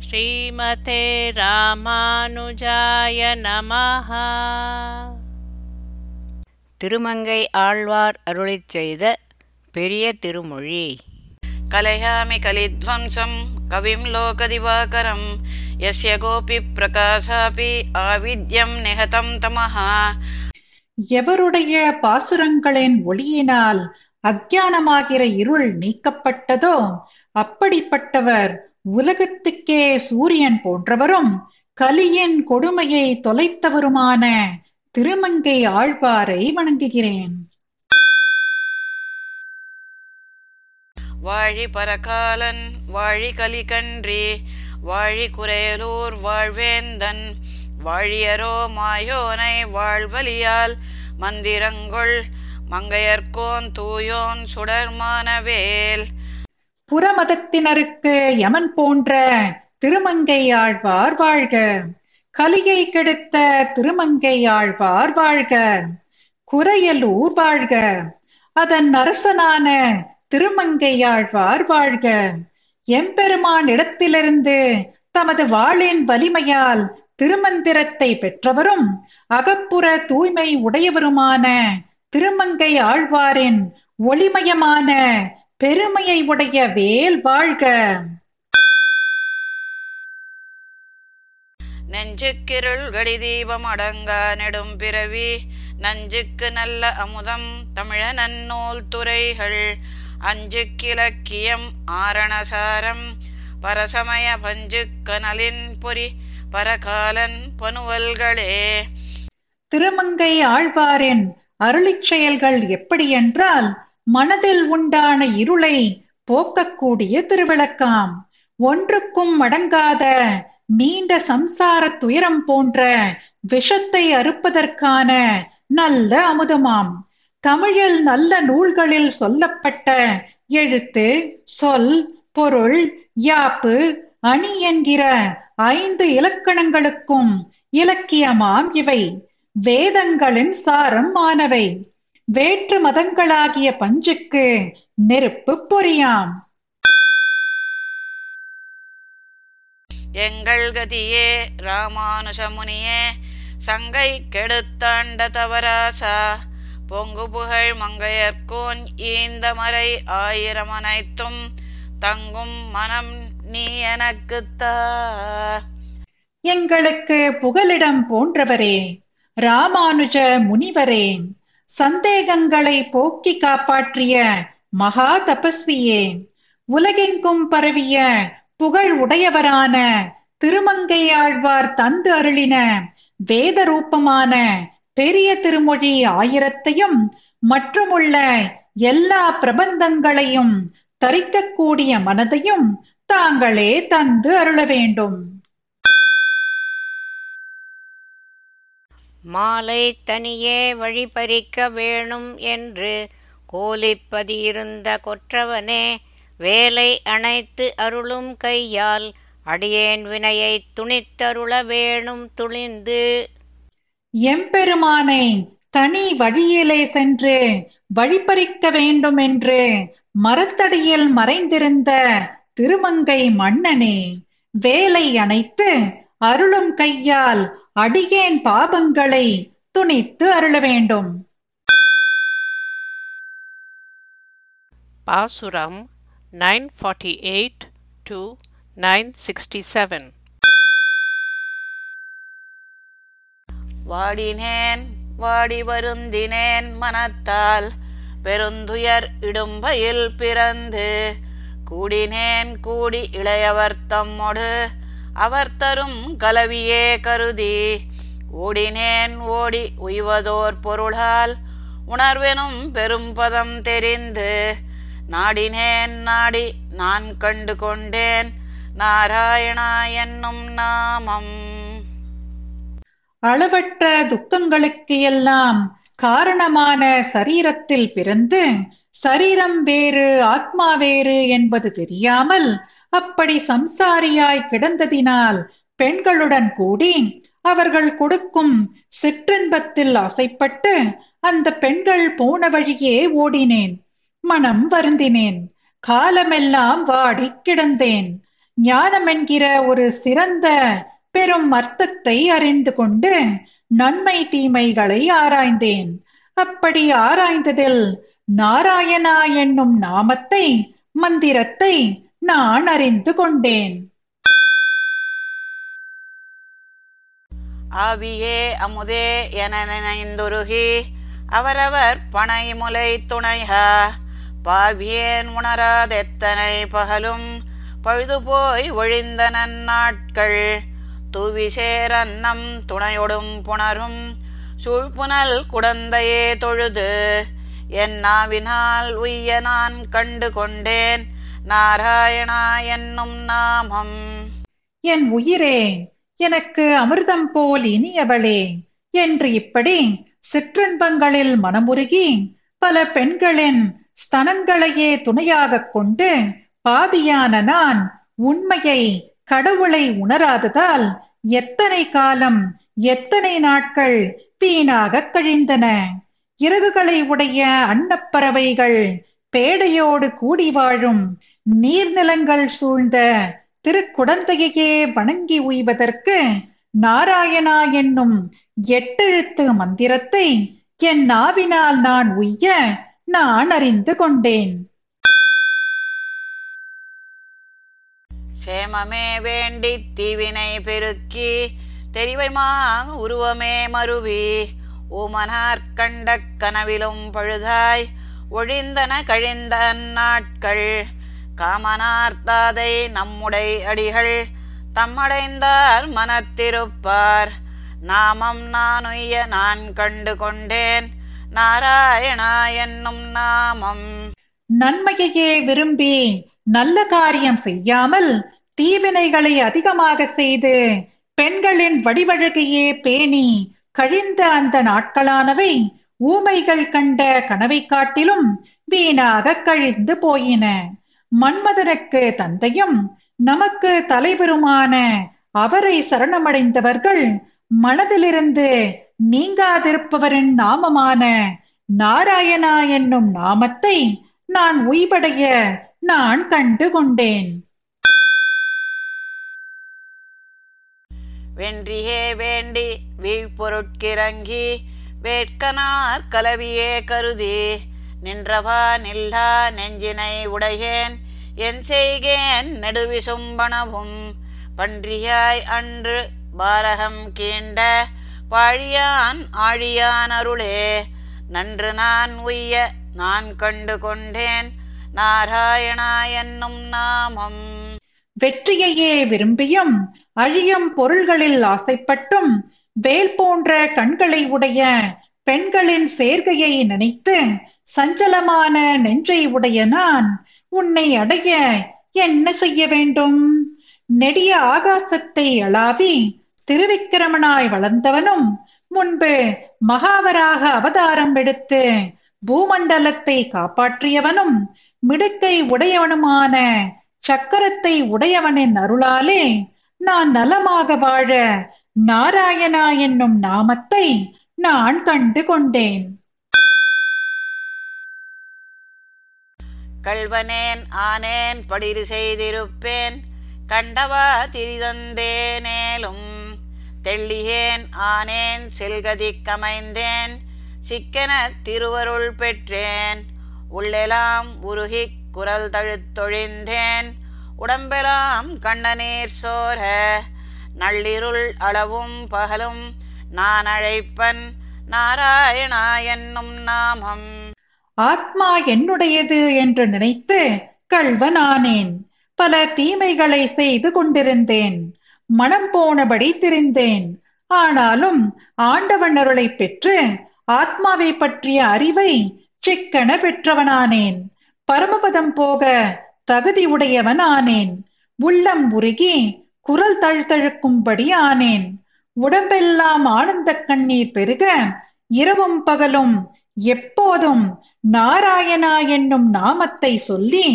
ஸ்ரீமதே ராமானுஜாய நமஹா. திருமங்கை ஆழ்வார் அருளை செய்த பெரிய திருமொழி. கலையாமி கலித்வம்சம் கவிம் லோகதிவாகரம் எஸ்ய கோபி பிரகாசாபி ஆவித்யம் நிகதம் தமஹா. எவருடைய பாசுரங்களின் ஒளியினால் அக்ஞானமாகிற இருள் நீக்கப்பட்டதோ அப்படிப்பட்டவர் உலகத்துக்கே சூரியன் போன்றவரும் கலியின் கொடுமையை தொலைத்தவருமான திருமங்கை ஆழ்வாரை வணங்குகிறேன். வாழி பரகாலன் வாழி கலிகன்றி வாழி குரையலூர் வாழ்வேந்தன் வாழியரோ மாயோனை வாழ்வலியால் மந்திரங்கொள் மங்கையர்கோன் தூயோன் சுடர்மானவேல். புறமதத்தினருக்கு யமன் போன்ற திருமங்கை ஆழ்வார் வாழ்க. கலியை கெடுத்த திருமங்கை ஆழ்வார் வாழ்க. குறையலூர் வாழ்க. அதன் அரசனான திருமங்கையாழ்வார் வாழ்க. எம்பெருமான் இடத்திலிருந்து தமது வாளின் வலிமையால் திருமந்திரத்தை பெற்றவரும் அகப்புற தூய்மை உடையவருமான திருமங்கை ஆழ்வாரின் ஒளிமயமான பெருமையை உடைய வேல் வாழ்க. நெஞ்சுக்கிருள் கடி தீபம் அடங்கா நெடும் பிறவி நஞ்சுக்கு நல்ல அமுதம் தமிழ நன்னூல் துறைகள் அஞ்சுக்கிலக்கியம் ஆரணசாரம் பரசமய பஞ்சுக்கனலின் பொறி பரகாலன் பனுவல்களே. திருமங்கை ஆழ்வாரின் அருளிச் செயல்கள் எப்படி என்றால் மனதில் உண்டான இருளை போக்கக்கூடிய திருவிளக்காம். ஒன்றுக்கும் அடங்காத நீண்ட சம்சார துயரம் போன்ற விஷத்தை அறுப்பதற்கான நல்ல அமுதமாம். தமிழில் நல்ல நூல்களில் சொல்லப்பட்ட எழுத்து சொல் பொருள் யாப்பு அணி என்கிற ஐந்து இலக்கணங்களுக்கும் இலக்கியமாம் இவை. வேதங்களின் சாரம் ஆனவை வேற்று மதங்களாகிய பஞ்சுக்கு நெருப்பு பொறியாம். எங்கள் கதியே ராமானுஜமுனியே சங்கை கெடுத்தாண்ட தவராசா பொங்கு புகழ் மங்கையர்கோன் ஈந்த மறை ஆயிரம் அனைத்தும் தங்கும் மனம் நீ எனக்குத்தா எங்களுக்கு புகலிடம் போன்றவரே ராமானுஜ முனிவரே சந்தேகங்களை போக்கி காப்பாற்றிய மகா தபஸ்வியே உலகெங்கும் பரவிய புகழ் உடையவரான திருமங்கையாழ்வார் தந்து அருளின வேத ரூபமான பெரிய திருமொழி ஆயிரத்தையும் மற்றுமுள்ள எல்லா பிரபந்தங்களையும் தரிக்கக்கூடிய மனதையும் தாங்களே தந்து அருள வேண்டும். மாலை தனியே வழிபறிக்க வேணும் என்று கோலிப்பதியிருந்த கொற்றவனே வேலை அணைத்து அருளும் கையால் அடியேன் வினையை துணித்தருள வேணும் துணிந்து எம்பெருமானை தனி வழியிலே சென்று வழிபறிக்க வேண்டும் என்று மரத்தடியில் மறைந்திருந்த திருமங்கை மன்னனே வேலை அணைத்து அருளும் கையால் அடியேன் பாபங்களை துணித்து அருள வேண்டும். பாசுரம் nine forty eight to nine sixty seven. வாடினேன் வாடி வருந்தினேன் மனத்தால் பெருந்துயர் இடும்பையில் பிறந்து கூடினேன் கூடி இளையவர் தம்மொடு அவர் தரும் கலவியே கருதி ஓடினேன் ஓடி உய்வதோர் பொருளால் உணர்வெனும் பெரும்பதம் தெரிந்து நாடினேன் நாடி நான் கண்டு கொண்டேன் நாராயணா என்னும் நாமம். அளவற்ற துக்கங்களுக்கு எல்லாம் காரணமான சரீரத்தில் பிறந்து சரீரம் வேறு ஆத்மா வேறு என்பது தெரியாமல் அப்படி சம்சாரியாய் கிடந்ததினால் பெண்களுடன் கூடி அவர்கள் கொடுக்கும் சிற்றின்பத்தில் ஆசைப்பட்டு அந்த பெண்கள் போன வழியே ஓடினேன். மனம் வருந்தினேன். காலமெல்லாம் வாடி கிடந்தேன். ஞானம் என்கிற ஒரு சிறந்த பெரும் அர்த்தத்தை அறிந்து கொண்டு நன்மை தீமைகளை ஆராய்ந்தேன். அப்படி ஆராய்ந்ததில் நாராயணா என்னும் நாமத்தை மந்திரத்தை நான் அறிந்து கொண்டேன். ஆவியே அமுதே என நினைந்துருகி அவரவர் பனை முலை துணைகா. பாவியேன் உணராதெத்தனை பகலும் பழுது போய் ஒழிந்த நன்னாட்கள் தூவிசேர் அன்னம் துணையொடும் புணரும் சூழ்புனல் குடந்தையே தொழுது. என் நாவினால் உய்ய நான் கண்டு கொண்டேன் நாராயணா என்னும் நாமம். என் உயிரே எனக்கு அமிர்தம் போல் இனியவளே என்று இப்படி சிற்றின்பங்களில் மனமுருகி பல பெண்களின் ஸ்தனங்களையே துணையாகக் கொண்டு பாவியான நான் உண்மையை கடவுளை உணராததால் எத்தனை காலம் எத்தனை நாட்கள் வீணாக கழிந்தன. இறகுகளை உடைய அன்னப்பறவைகள் பேடையோடு கூடி வாழும் நீர்நிலங்கள் சூழ்ந்த திருக்குடந்தையையே வணங்கி உய்வதற்கு நாராயணா என்னும் எட்டெழுத்து மந்திரத்தை என் நாவினால் நான் உய்ய நான் அறிந்து கொண்டேன். சேமமே வேண்டி தீவினை பெருக்கி தெரிவைமா உருவமே மருவி ஊமனார் கண்ட கனவிலும் பழுதாய் ஒழிந்தன கழிந்த நாட்கள். காமனார்த்தாதை நம்முடை அடிகள். தம்மடைந்தார் மனத்திருப்பார். நாமம் நானுய்ய நான் கண்டு கொண்டேன். நாராயணா என்னும் நாமம். நன்மையையே விரும்பி நல்ல காரியம் செய்யாமல் தீவினைகளை அதிகமாக செய்து பெண்களின் வடிவழகையே பேணி கழிந்த அந்த நாட்களானவை ஊமைகள் கண்ட கனவை காட்டிலும் வீணாக கழிந்து போயின. மன்மதனுக்கு தந்தையும் நமக்கு தலைவருமான அவரை சரணமடைந்தவர்கள் மனதிலிருந்து நீங்காதிருப்பவரின் நாமமான நாராயணா என்னும் நாமத்தை நான் உய்படைய நான் கண்டு கொண்டேன். வென்றியே வேண்டி வீழ்பொருட்கிறங்கி வேட்கனார் கலவியே கருதி நின்றவா நில்லா நெஞ்சினை உடையேன் என் செய்கேன் நெடுவிசும்பனவும் பன்றியாய் அன்று பாரகம் கீண்ட பாழியான் ஆழியான் அருளே நன்று நான் உய்ய நான் கண்டு கொண்டேன் நாராயணா என்னும் நாமம். வெற்றியையே விரும்பியும் அழியும் பொருள்களில் ஆசைப்பட்டும் வேல் போன்ற கண்களை உடைய பெண்களின் சேர்க்கையை நினைத்து சஞ்சலமான நெஞ்சை உடைய நான் உன்னை அடைய என்ன செய்ய வேண்டும்? நெடிய ஆகாசத்தை அளாவி திருவிக்கிரமனாய் வளர்ந்தவனும் முன்பு மகாவராக அவதாரம் எடுத்து பூமண்டலத்தை காப்பாற்றியவனும் மிடுக்கை உடையவனுமான சக்கரத்தை உடையவனின் அருளாலே நான் நலமாக வாழ நாராயணா என்னும் நாமத்தை நான் கண்டு கொண்டேன் கள்வனேன் ஆனேன் படிறு செய்திருப்பேன். கண்டவா திரிதந்தேனேலும் தெள்ளியேன் ஆனேன் செல்கதி கமைந்தேன். சிக்கென திருவருள் பெற்றேன். உள்ளெலாம் உருகிக் குரல் தழுத்தொழிந்தேன் உடம்பெலாம் கண்ணநீர் சோர நள்ளிருள் அளவும் பகலும் நான் அழைப்பன் நாராயணா என்னும் நாமம். ஆத்மா என்னுடையது என்று நினைத்து கள்வனானேன். பல தீமைகளை செய்து கொண்டிருந்தேன். மனம் போனபடி திரிந்தேன். ஆனாலும் ஆண்டவன் அருளை பெற்று ஆத்மாவை பற்றிய அறிவை சிக்கன பெற்றவனானேன். பரமபதம் போக தகுதி உடையவன் ஆனேன் உள்ளம் உருகி குரல் தழுத்தழுக்கும்படி ஆனேன். உடம்பெல்லாம் ஆனந்த கண்ணீர் பெருக இரவும் பகலும் எப்போதும் நாராயணா என்னும் நாமத்தை சொல்லி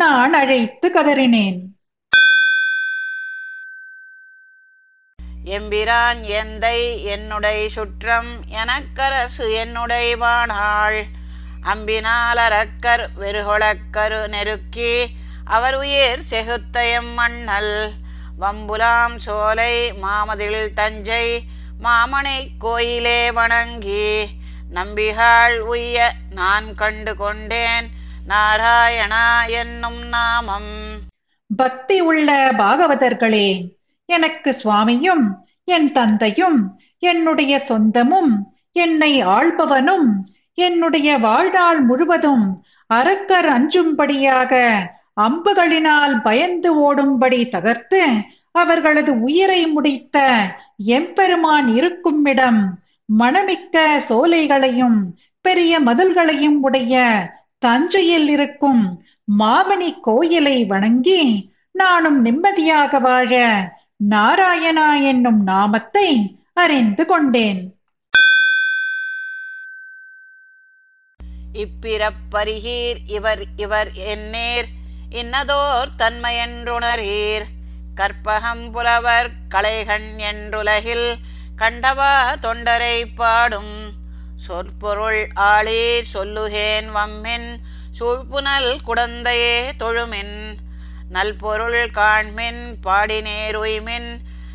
நான் அழைத்து கதறினேன். எம்பிரான் எந்தை என்னுடை சுற்றம் எனக்கரசு என்னுடை வாணாள் அம்பினால் அரக்கர் வெறுகொளக்கரு நெருக்கி அவர் உயிர் செகுத்தயம் மண்ணல் வம்புலாம் சோலை மாமதில் தஞ்சை மாமனை கோயிலே வணங்கி நம்பிகாள் உய்ய நான் கண்டு கொண்டேன் நாராயணா என்னும் நாமம். பக்தி உள்ள பாகவதர்களே எனக்கு சுவாமியும் என் தந்தையும் என்னுடைய சொந்தமும் என்னை ஆள்பவனும் என்னுடைய வாழ்நாள் முழுவதும் அரக்கர் அஞ்சும்படியாக அம்புகளினால் பயந்து ஓடும்படி தகர்த்து அவர்களது உயிரை முடித்த எம்பெருமான் இருக்கும் இடம் மணமிக்க சோலைகளையும் பெரிய மதில்களையும் உடைய தஞ்சையில் இருக்கும் மாமணி கோயிலை வணங்கி நானும் நிம்மதியாக வாழ நாராயணா என்னும் நாமத்தை அறிந்து கொண்டேன். இப்பிறப்பருகீர் இவர் இவர் என்னேர் இன்னதோர் தன்மையென்றுணரீர். கற்பகம் புலவர் கலைகண் என்றுலகில் கண்டவா தொண்டரை பாடும். சொற்பொருள் ஆளீர் சொல்லுகேன் வம்மின் சூழ்ப்புனல் குடந்தையே தொழுமின். நல்பொருள் காண்மின் பாடினேருய்மின்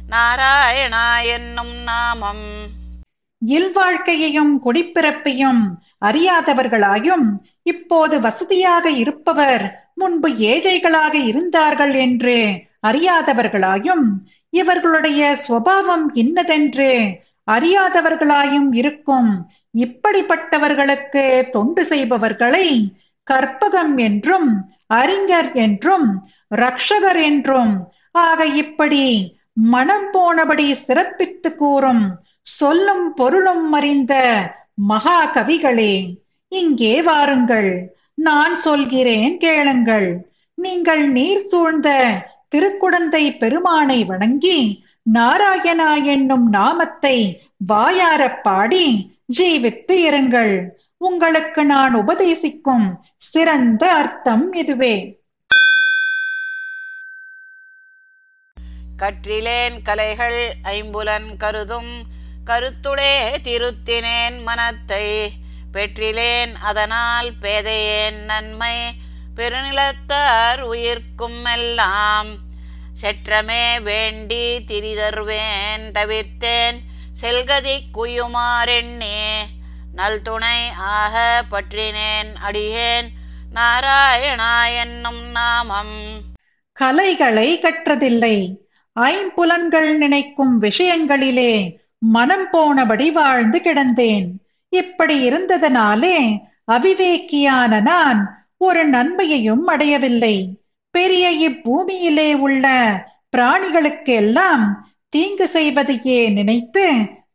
நாராயணா என்னும் நாமம். இல்வாழ்க்கையையும் குடிப்பிறப்பையும் அறியாதவர்களாயும் இப்போது வசதியாக இருப்பவர் முன்பு ஏழைகளாக இருந்தார்கள் என்று அறியாதவர்களாயும் இவர்களுடைய சுவாவம் இன்னதென்று அறியாதவர்களாயும் இருக்கும் இப்படிப்பட்டவர்களுக்கு தொண்டு செய்பவர்களை கற்பகம் என்றும் அறிஞர் என்றும் ரக்ஷகர் என்றும் ஆக இப்படி மனம் போனபடி சிறப்பித்து கூறும் சொல்லும் பொருளும் அறிந்த மகா கவிகளே இங்கே வாருங்கள். நான் சொல்கிறேன் கேளுங்கள். நீங்கள் நீர் சூழ்ந்த திருக்குடந்தை பெருமானை வணங்கி நாராயணா என்னும் நாமத்தை வாயாரப் பாடி ஜீவித்து இருங்கள். உங்களுக்கு நான் உபதேசிக்கும் சிறந்த அர்த்தம் இதுவே. கற்றிலேன் கலைகள் ஐம்புலன் கருதும் கருத்துடே திருத்தினேன் மனத்தை பெற்றிலேன் அதனால் பேதையேன் நன்மை. பெருநிலத்தார் உயிர்க்கும் எல்லாம் செற்றமே வேண்டி திரிதர்வேன் தவிர்த்தேன். செல்கதி குயுமாரெண்ணே நல்துணை ஆக பற்றினேன் அடியேன். நாராயணா என்னும் நாமம். கலைகளை கற்றதில்லை. ஐம்புலன்கள் நினைக்கும் விஷயங்களிலே மனம் போனபடி வாழ்ந்து கிடந்தேன். இப்படி இருந்ததனாலே அவிவேக்கியான நான் ஒரு நன்மையையும் அடையவில்லை. பெரிய இப்பூமியிலே உள்ள பிராணிகளுக்கெல்லாம் தீங்கு செய்வதையே நினைத்து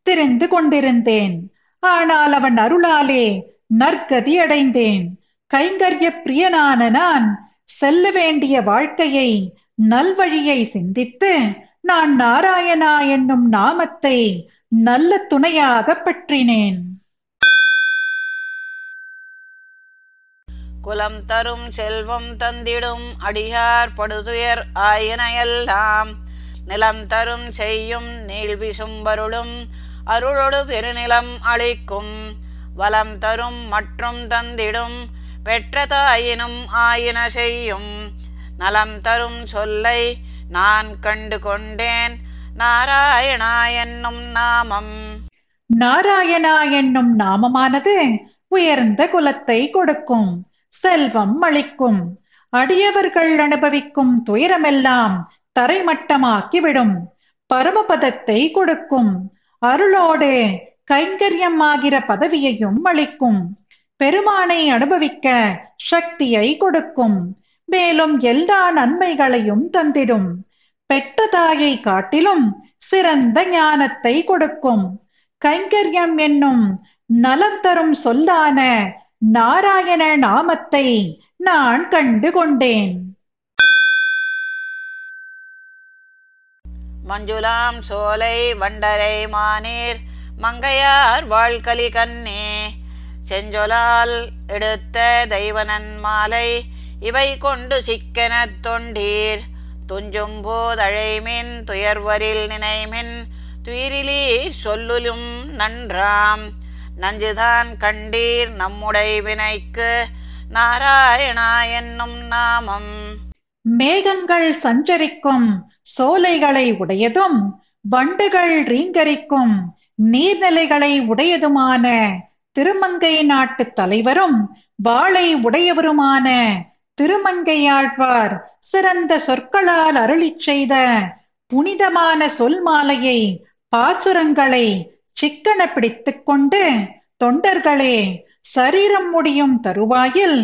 தெரிந்து கொண்டிருந்தேன். ஆனால் அவன் அருளாலே நற்கதி அடைந்தேன். கைங்கரிய பிரியனான நான் செல்ல வேண்டிய வாழ்க்கையை நல்வழியை சிந்தித்து நான் நாராயணா என்னும் நாமத்தை நல்ல துணையாக பற்றினேன். குலம் தரும் செல்வம் தந்திடும் அடியார் படுதுயர் ஆயினையெல்லாம். நிலம் தரும் செய்யும் நீழ்வி சும்பருளும் அருளொடு பெருநிலம் அளிக்கும். வலம் தரும் மற்றும் தந்திடும் பெற்ற தாயினும் ஆயின செய்யும். நலம் தரும் சொல்லை நான் கண்டு கொண்டேன். நாராயணா என்னும் நாமம். நாராயணா என்னும் நாமமானது உயர்ந்த குலத்தை கொடுக்கும் செல்வம் அளிக்கும் அடியவர்கள் அனுபவிக்கும் துயரமெல்லாம் தரைமட்டமாக்கிவிடும் பரமபதத்தை கொடுக்கும் அருளோடு கைங்கரியம் ஆகிற பதவியையும் அளிக்கும் பெருமானை அனுபவிக்க சக்தியை கொடுக்கும் மேலும் எல்லா நன்மைகளையும் தந்திடும் பெற்ற தாயை காட்டிலும் சிறந்த ஞானத்தை கொடுக்கும். கைங்கரியம் என்னும் நலம் தரும் சொல்லான நாராயண நாமத்தை நான் கண்டு கொண்டேன் மஞ்சுளாம் சோலை வண்டரை மானீர் மங்கையார் வாழ்கலி கண்ணே. செஞ்சொலால் எடுத்த தெய்வனன் மாலை இவை கொண்டு சிக்கெனத் தொண்டீர். துஞ்சும் போதழைமின் துயர்வரில் நினைமின் துயிரிலே சொல்லுலும் நன்றாம். நஞ்சுதான் கண்டீர் நம்முடை வினைக்கு நாராயணா என்னும் நாமம். மேகங்கள் சஞ்சரிக்கும் சோலைகளை உடையதும் வண்டுகள் ரீங்கரிக்கும் நீர்நிலைகளை உடையதுமான திருமங்கை நாட்டு தலைவரும் வாளை உடையவருமான திருமங்கையாழ்வார் சிறந்த சொற்களால் அருளிச் செய்த புனிதமான சொல் மாலையை பாசுரங்களை சிக்கன பிடித்துக் கொண்டு தொண்டர்களே சரீரம் முடியும் தருவாயில்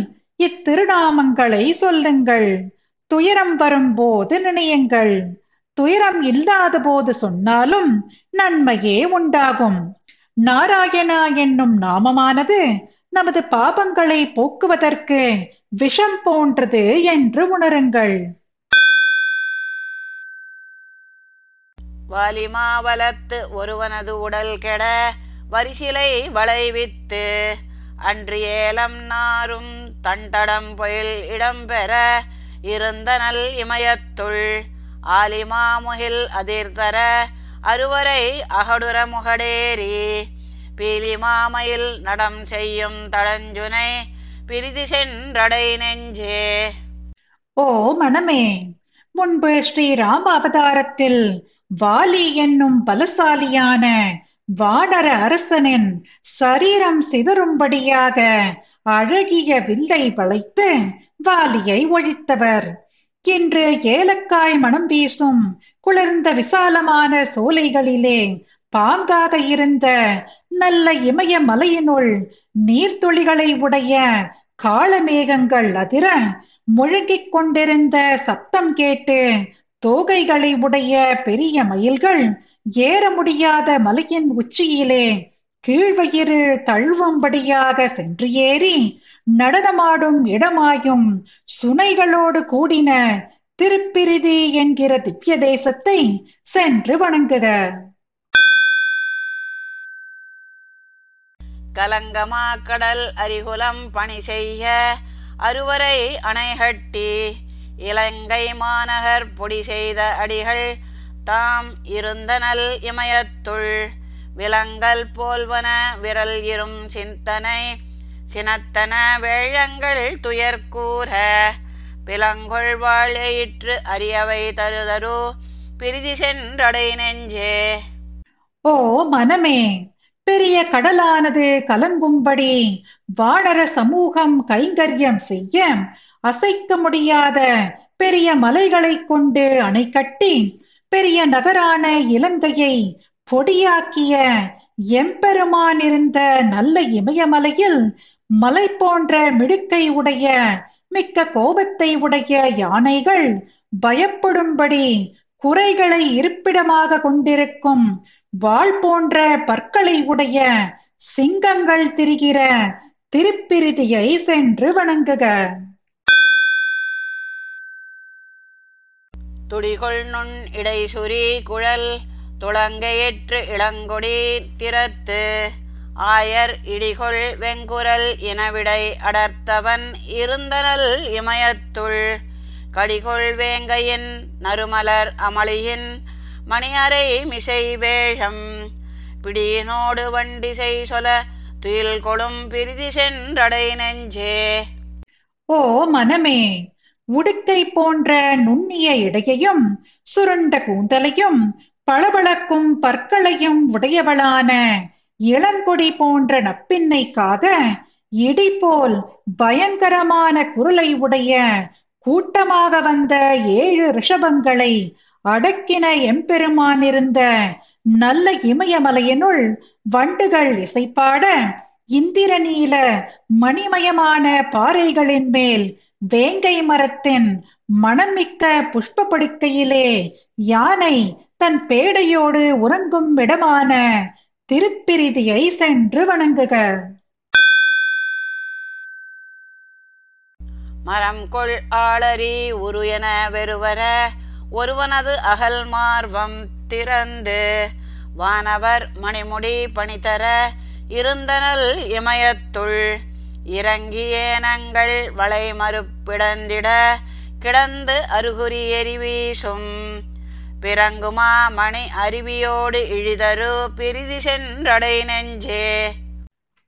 இத்திருநாமங்களை சொல்லுங்கள். துயரம் வரும்போது நினையுங்கள். துயரம் இல்லாத போது சொன்னாலும் நன்மையே உண்டாகும். நாராயணா என்னும் நாமமானது நமது பாபங்களை போக்குவதற்கு விஷம் போன்றது என்று உணருங்கள். வலிமாவலத்து ஒருவனது உடல் கெட வரிசிலை வளைவித்து அன்று ஏலம் நாரும் தண்டடம் பொயில் இடம்பெற இருந்தனல் இமயத்துள் ஆலிமாமுகில் அதிர்தர அறுவரை அகடுர முகடேரி பீலிமாமையில் நடம் செய்யும் தளஞ்சுனை பிரிதி சென்றடை நெஞ்சே. ஓ மனமே முன்பு ஸ்ரீராம அவதாரத்தில் வாலி என்னும் பலசாலியான வானர அரசனின் சரீரம் சிதறும்படியாக அழகிய வில்லை வளைத்து வாலியை ஒழித்தவர். இன்று ஏலக்காய் மனம் வீசும் குளிர்ந்த விசாலமான சோலைகளிலே பாங்காக இருந்த நல்ல இமய மலையினுள் நீர்த்துளிகளை உடைய காளமேகங்கள் அதிர முழங்கிக் கொண்டிருந்த சப்தம் கேட்டு தோகைகளை உடைய பெரிய மயில்கள் ஏற முடியாத மலையின் உச்சியிலே கீழ்வயிறு தழுவும்படியாக சென்று ஏறி நடனமாடும் இடமாயும் சுனைகளோடு கூடின திருப்பிரிதி என்கிற திவ்ய தேசத்தை சென்று வணங்குக. கலங்கமா கடல் அரிகுலம் பணி செய்ய அறுவரை அணைகட்டி இலங்கை மாநகர் பொடி செய்த அடிகள் தாம் இருந்தனல் இமயத்துள் விலங்கல் போல்வன விரல் இரும் சிந்தனை சினத்தன வேழங்கள் துயர்கூற பிலங்கொள் வாழையிற்று அரியவை தருதரு பிரிதி சென்றடை நெஞ்சே. ஓ மனமே. பெரிய கடலானது கலங்கும்படி வாடர சமூகம் கைங்கரியம் செய்ய அசைக்க முடியாத பெரிய மலைகளை கொண்டு அணை கட்டி பெரிய நகரான இலங்கையை பொடியாக்கிய எம்பெருமான் இருந்த நல்ல இமயமலையில் மலை போன்ற மிடுக்கை உடைய மிக்க கோபத்தை உடைய யானைகள் பயப்படும்படி குறைகளை இருப்பிடமாக கொண்டிருக்கும் வாள் போன்ற பற்களை உடைய சிங்கங்கள் திரிகிற திருப்பிரிதியை சென்று வணங்குக. துடிகொள் நுண் இடைசுரி குழல் துளங்கையற்று இளங்கொடி திறத்து ஆயர் இடிகொள் வெங்குரல் இனவிடை அடர்த்தவன் இருந்தனல் இமயத்துள் கடிகொள் வேங்கையின் நறுமலர் அமளியின் மணியறை மிசை வேஷம். பிடியினோடு வண்டிசை சொல துயில் கொளும் பிரிதி சென்றடை நெஞ்சே. ஓ மனமே உடுக்கை போன்ற நுண்ணிய இடையையும் சுருண்ட கூந்தலையும் பளபளக்கும் பற்களையும் உடையவளான இளங்கொடி போன்ற நப்பின்னைக்காக இடி போல் பயங்கரமான குரலை உடைய கூட்டமாக வந்த ஏழு ரிஷபங்களை அடக்கின எம்பெருமான் இருந்த நல்ல இமயமலையினுள் வண்டுகள் இசைப்பாட இந்திரநீல மணிமயமான பாறைகளின் மேல் வேங்கை மரத்தின் மணமிக்க புஷ்ப படுக்கையிலே யானை தன் பேடையோடு உறங்கும் இடமான திருப்பிரிதியை சென்று வணங்குக. மரம் கொள் ஆளரி உரு என வெறுவர ஒருவனது அகல் மார்வம் திறந்து வானவர் மணிமுடி பணிதர இருந்தனல் இமயத்துள். இறங்கியேனங்கள் வளை மறுப்பிடந்திட கிடந்து அருகுரி எரிவீசும். பிறங்குமா மணி அருவியோடு இழிதரு பிரிதி சென்றடை நெஞ்சே.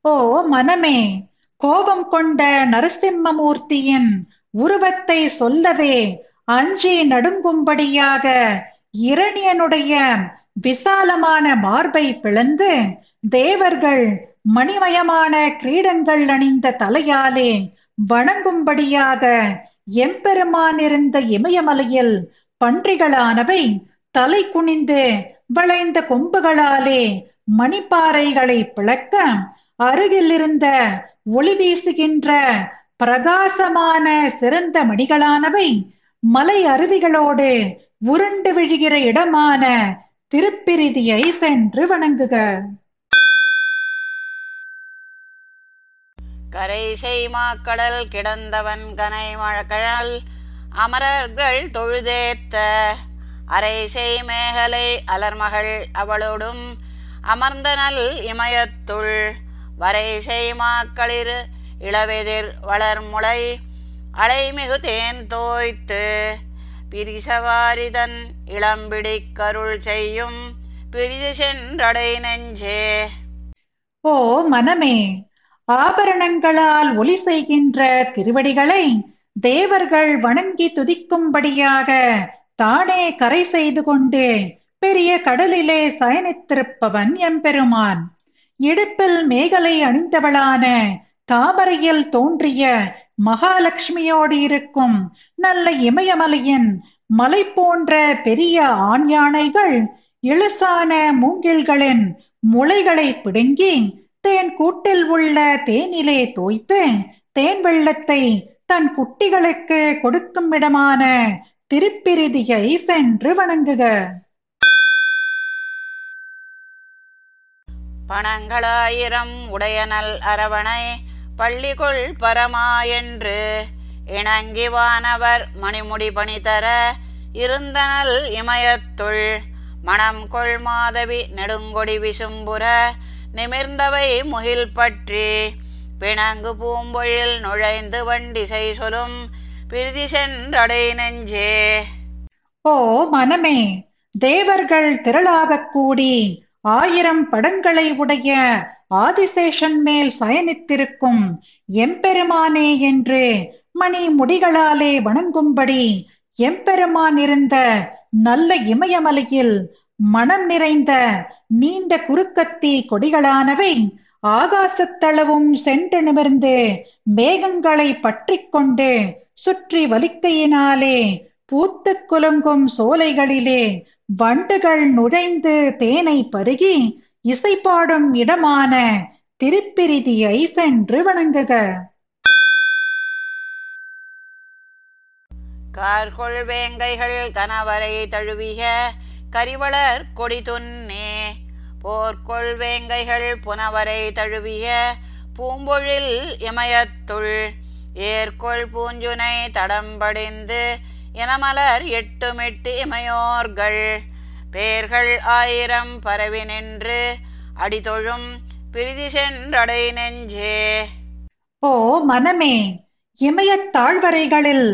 ஓ மனமே கோபம் கொண்ட நரசிம்மமூர்த்தியின் உருவத்தை சொல்லவே அஞ்சே நடுங்கும்படியாக இரணியனுடைய விசாலமான மார்பை பிளந்து தேவர்கள் மணிமயமான கிரீடங்கள் அணிந்த தலையாலே வணங்கும்படியாக எம்பெருமான் இருந்த இமயமலையில் பன்றிகளானவை தலை குனிந்து வளைந்த கொம்புகளாலே மணிப்பாறைகளை பிளக்க அருகில் இருந்த ஒளி வீசுகின்ற பிரகாசமான சிறந்த மணிகளானவை மலை அருவிகளோடு உருண்டு விழுகிற இடமான திருப்பிரிதியை சென்று வணங்குக. கரை செய்மாக்கடல் கிடந்தவன் கனை மழக்கழல் அமரர்கள் தொழுதேத்த அரை மேகலை அலர்மகள் அவளோடும் அமர்ந்தனல் இமயத்துள் வரை செய்மாக்களிர் இளவெதிர் வளர்முளை அலைமிகு தேன் தோய்த்து பிரிசவாரிதன் இளம்பிடி கருள் செய்யும் பிரிது சென்றடை நெஞ்சே. ஓ மனமே ஆபரணங்களால் ஒலி செய்கின்ற திருவடிகளை தேவர்கள் வணங்கி துதிக்கும்படியாக தானே கரை செய்து கொண்டு பெரிய கடலிலே சயனித்திருப்பவன் எம்பெருமான். இடுப்பில் மேகலை அணிந்தவளான தாமரையில் தோன்றிய மகாலட்சுமியோடு இருக்கும் நல்ல இமயமலையின் மலை போன்ற பெரிய ஆண் யானைகள் இழுசான மூங்கில்களின் முளைகளை பிடுங்கி தேன் கூட்டில் உள்ள தேனிலே தோய்த்து தேன் வெள்ளத்தை தன் குட்டிகளுக்கு கொடுக்கும் இடமான திருப்பிரிதியை சென்று வணங்குக. பணங்களாயிரம் உடையனல் அரவணை பள்ளிகொள் பரமா என்று இணங்கி வானவர் மணிமுடி பணிதர இருந்தனல் இமயத்துள் மணம் கொள் மாதவி நெடுங்கொடி விசும்புற நிமிர்ந்தவை முகில் பற்றி பிணங்கு பூம்பொழில் நுழைந்து வண்டிசை சொலும் பிரிதி சென்றடை நெஞ்சே. ஓ மனமே தேவர்கள் திரளாகக் கூடி ஆயிரம் படங்களை உடைய ஆதிசேஷன் மேல் சயனித்திருக்கும் எம்பெருமானே என்று மணி முடிகளாலே வணங்கும்படி எம்பெருமான் இருந்த நல்ல இமயமலையில் மனம் நிறைந்த நீண்ட குறுக்கத்தி கொடிகளானவை ஆகாசத்தளவும் சென்று நிமிர்ந்து மேகங்களை பற்றிக் கொண்டு சுற்றி வலிக்கையினாலே பூத்துக் குலுங்கும் சோலைகளிலே வண்டுகள் நுழைந்து தேனை பருகி இசைப்பாடும் இடமான திருப்பிரிதியை சென்று வணங்குக. கார்கொள் வேங்கைகள் கணவரை தழுவிய கரிவளர் கொடி துன்னே. போர்க்கொள் வேங்கைகள் புனவரை தழுவிய பூம்பொழில் இமயத்துள். ஏர்கொள் பூஞ்சுனை தடம்படிந்து இனமலர் எட்டுமெட்டு இமையோர்கள். பேர்கள் ஆயிரம் பரவி நின்று அடிதொழும் பிரிதி சென்றடை நெஞ்சே. ஓ மனமே இமயத்தாழ்வரைகளில்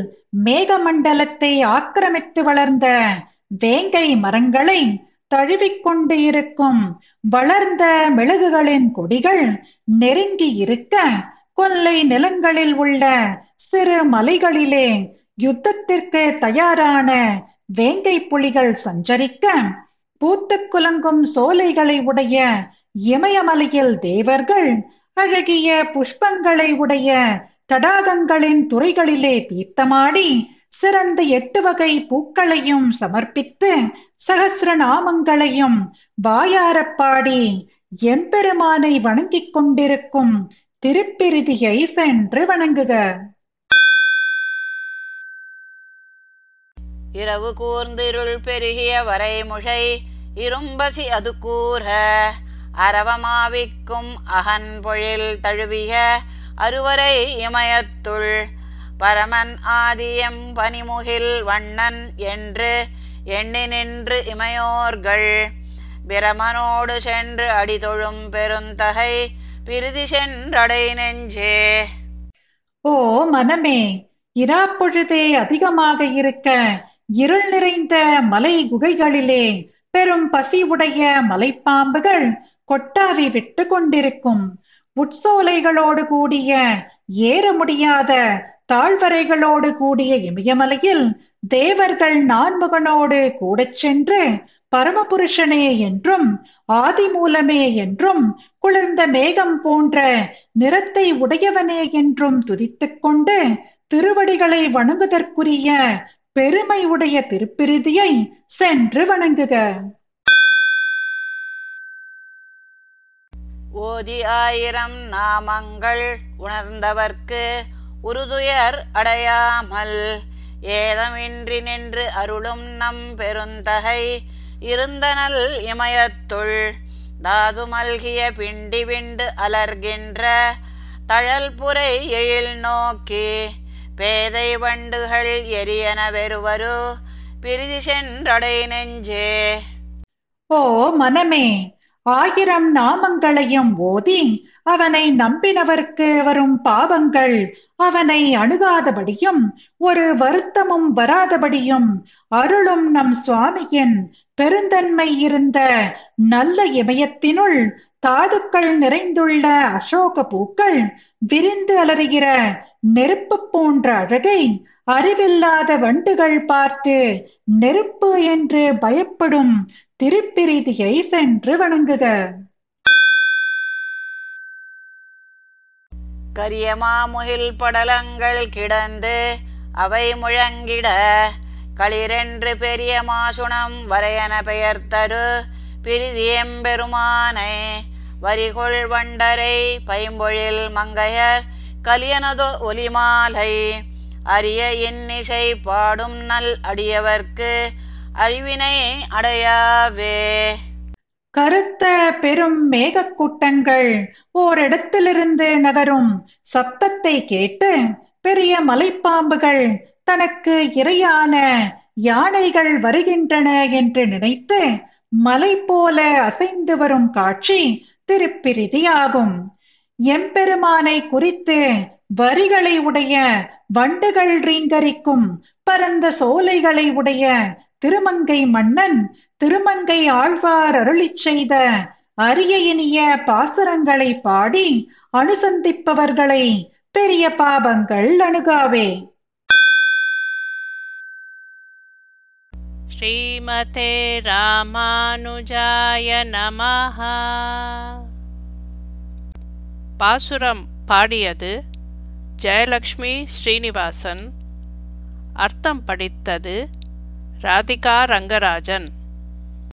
மேகமண்டலத்தை ஆக்கிரமித்து வளர்ந்த வேங்கை மரங்களை தழுவிக்கொண்டு இருக்கும் வளர்ந்த மெழுகுகளின் கொடிகள் நெருங்கி இருக்க கொல்லை நிலங்களில் உள்ள சிறு மலைகளிலே யுத்தத்திற்கு தயாரான வேங்கை புலிகள் சஞ்சரிக்க பூத்து குலங்கும் சோலைகளை உடைய இமயமலையில் தேவர்கள் அழகிய புஷ்பங்களை உடைய தடாகங்களின் துறைகளிலே தீர்த்தமாடி சிறந்த எட்டு வகை பூக்களையும் சமர்ப்பித்து சகசிர நாமங்களையும் வாயாரப்பாடி எம்பெருமானை வணங்கிக் கொண்டிருக்கும் திருப்பிரிதியை சென்று வணங்குக. இரவு கூர்ந்திருள் பெருகிய வரைமுஷை இரும்பசி அது கூற. அரவமாவிக்கும் அகன் பொழில் தழுவிய அருவரை இமயத்துள். பரமன் ஆதியம் பனிமுகில் வண்ணன் என்று எண்ணி நின்று இமையோர்கள். பிரமனோடு சென்று அடிதொழும் பெருந்தகை பிரிதி சென்றடை நெஞ்சே. ஓ மனமே இராப்பொழுதே அதிகமாக இருக்க இருள் நிறைந்த மலை குகைகளிலே பெரும் பசி உடைய மலைப்பாம்புகள் கொட்டாவி விட்டு கொண்டிருக்கும். உட்சோலைகளோடு கூடிய ஏற முடியாத தாழ்வரைகளோடு கூடிய இமயமலையில் தேவர்கள் நான்முகனோடு கூட சென்று பரமபுருஷனே என்றும் ஆதிமூலமே என்றும் குளிர்ந்த மேகம் போன்ற நிறத்தை உடையவனே என்றும் துதித்துக் கொண்டு திருவடிகளை வணங்குதற்குரிய பெருமை உடைய திருப்பிரிதியை சென்று வணங்குக. ஓதி ஆயிரம் நாமங்கள் உணர்ந்தவர்க்கு உருதுயர் அடையாமல் ஏதமின்றி நின்று அருளும் நம் பெருந்தகை இருந்தனல் இமயத்துள் தாது மல்கிய பிண்டி விண்டு அலர்கின்ற தழல் புரை எழில் நோக்கி பேதை வண்டுகள் எரியன வெறுவரு? பிரிதி சென்றடை நெஞ்சே. ஓ மனமே ஆயிரம் நாமங்களையும் ஓதி அவனை நம்பினவர்க்கு வரும் பாவங்கள் அவனை அணுகாதபடியும் ஒரு வருத்தமும் வராதபடியும் அருளும் நம் சுவாமியின் பெருந்தன்மை இருந்த நல்ல இமயத்தினுள் தாதுக்கள் நிறைந்துள்ள அசோக பூக்கள் விரிந்து அலறுகிற நெருப்பு போன்ற அழகை அறிவில்லாத வண்டுகள் பார்த்து நெருப்பு என்று பயப்படும் திருப்பிரிதியை சென்று வணங்குக. கரியமாமுகில் படலங்கள் கிடந்து அவை முழங்கிட களிரென்று பெரிய மாசுணம் வரையன பெயர் தரு பிரிதியம்பெருமானை வரிகொள் வண்டரை பைம்பொழில் மங்கையர் கலியனதோ ஒலிமாலை. அரிய இன்னிசை பாடும் நல் அடியவர்க்கு அறிவினை அடையாவே. கருத்த பெரும் மேகக்கூட்டங்கள் ஓரிடத்திலிருந்து நகரும் சப்தத்தை கேட்டு பெரிய மலைப்பாம்புகள் தனக்கு இரையான யானைகள் வருகின்றன என்று நினைத்து மலை போல அசைந்து வரும் காட்சி திருப்பிரிதியாகும். எம்பெருமானை குறித்து வரிகளை உடைய வண்டுகள் ரீங்கரிக்கும் பரந்த சோலைகளை உடைய திருமங்கை மன்னன் திருமங்கை ஆழ்வார் அருளிச் செய்த அரிய இனிய பாசுரங்களை பாடி அனுசந்திப்பவர்களை பெரிய பாபங்கள் அணுகாவே. ஸ்ரீமதே ராமானுஜாய நமஹா. பாசுரம் பாடியது ஜெயலக்ஷ்மி ஸ்ரீனிவாசன். அர்த்தம் படித்தது ராதிகா ரங்கராஜன்.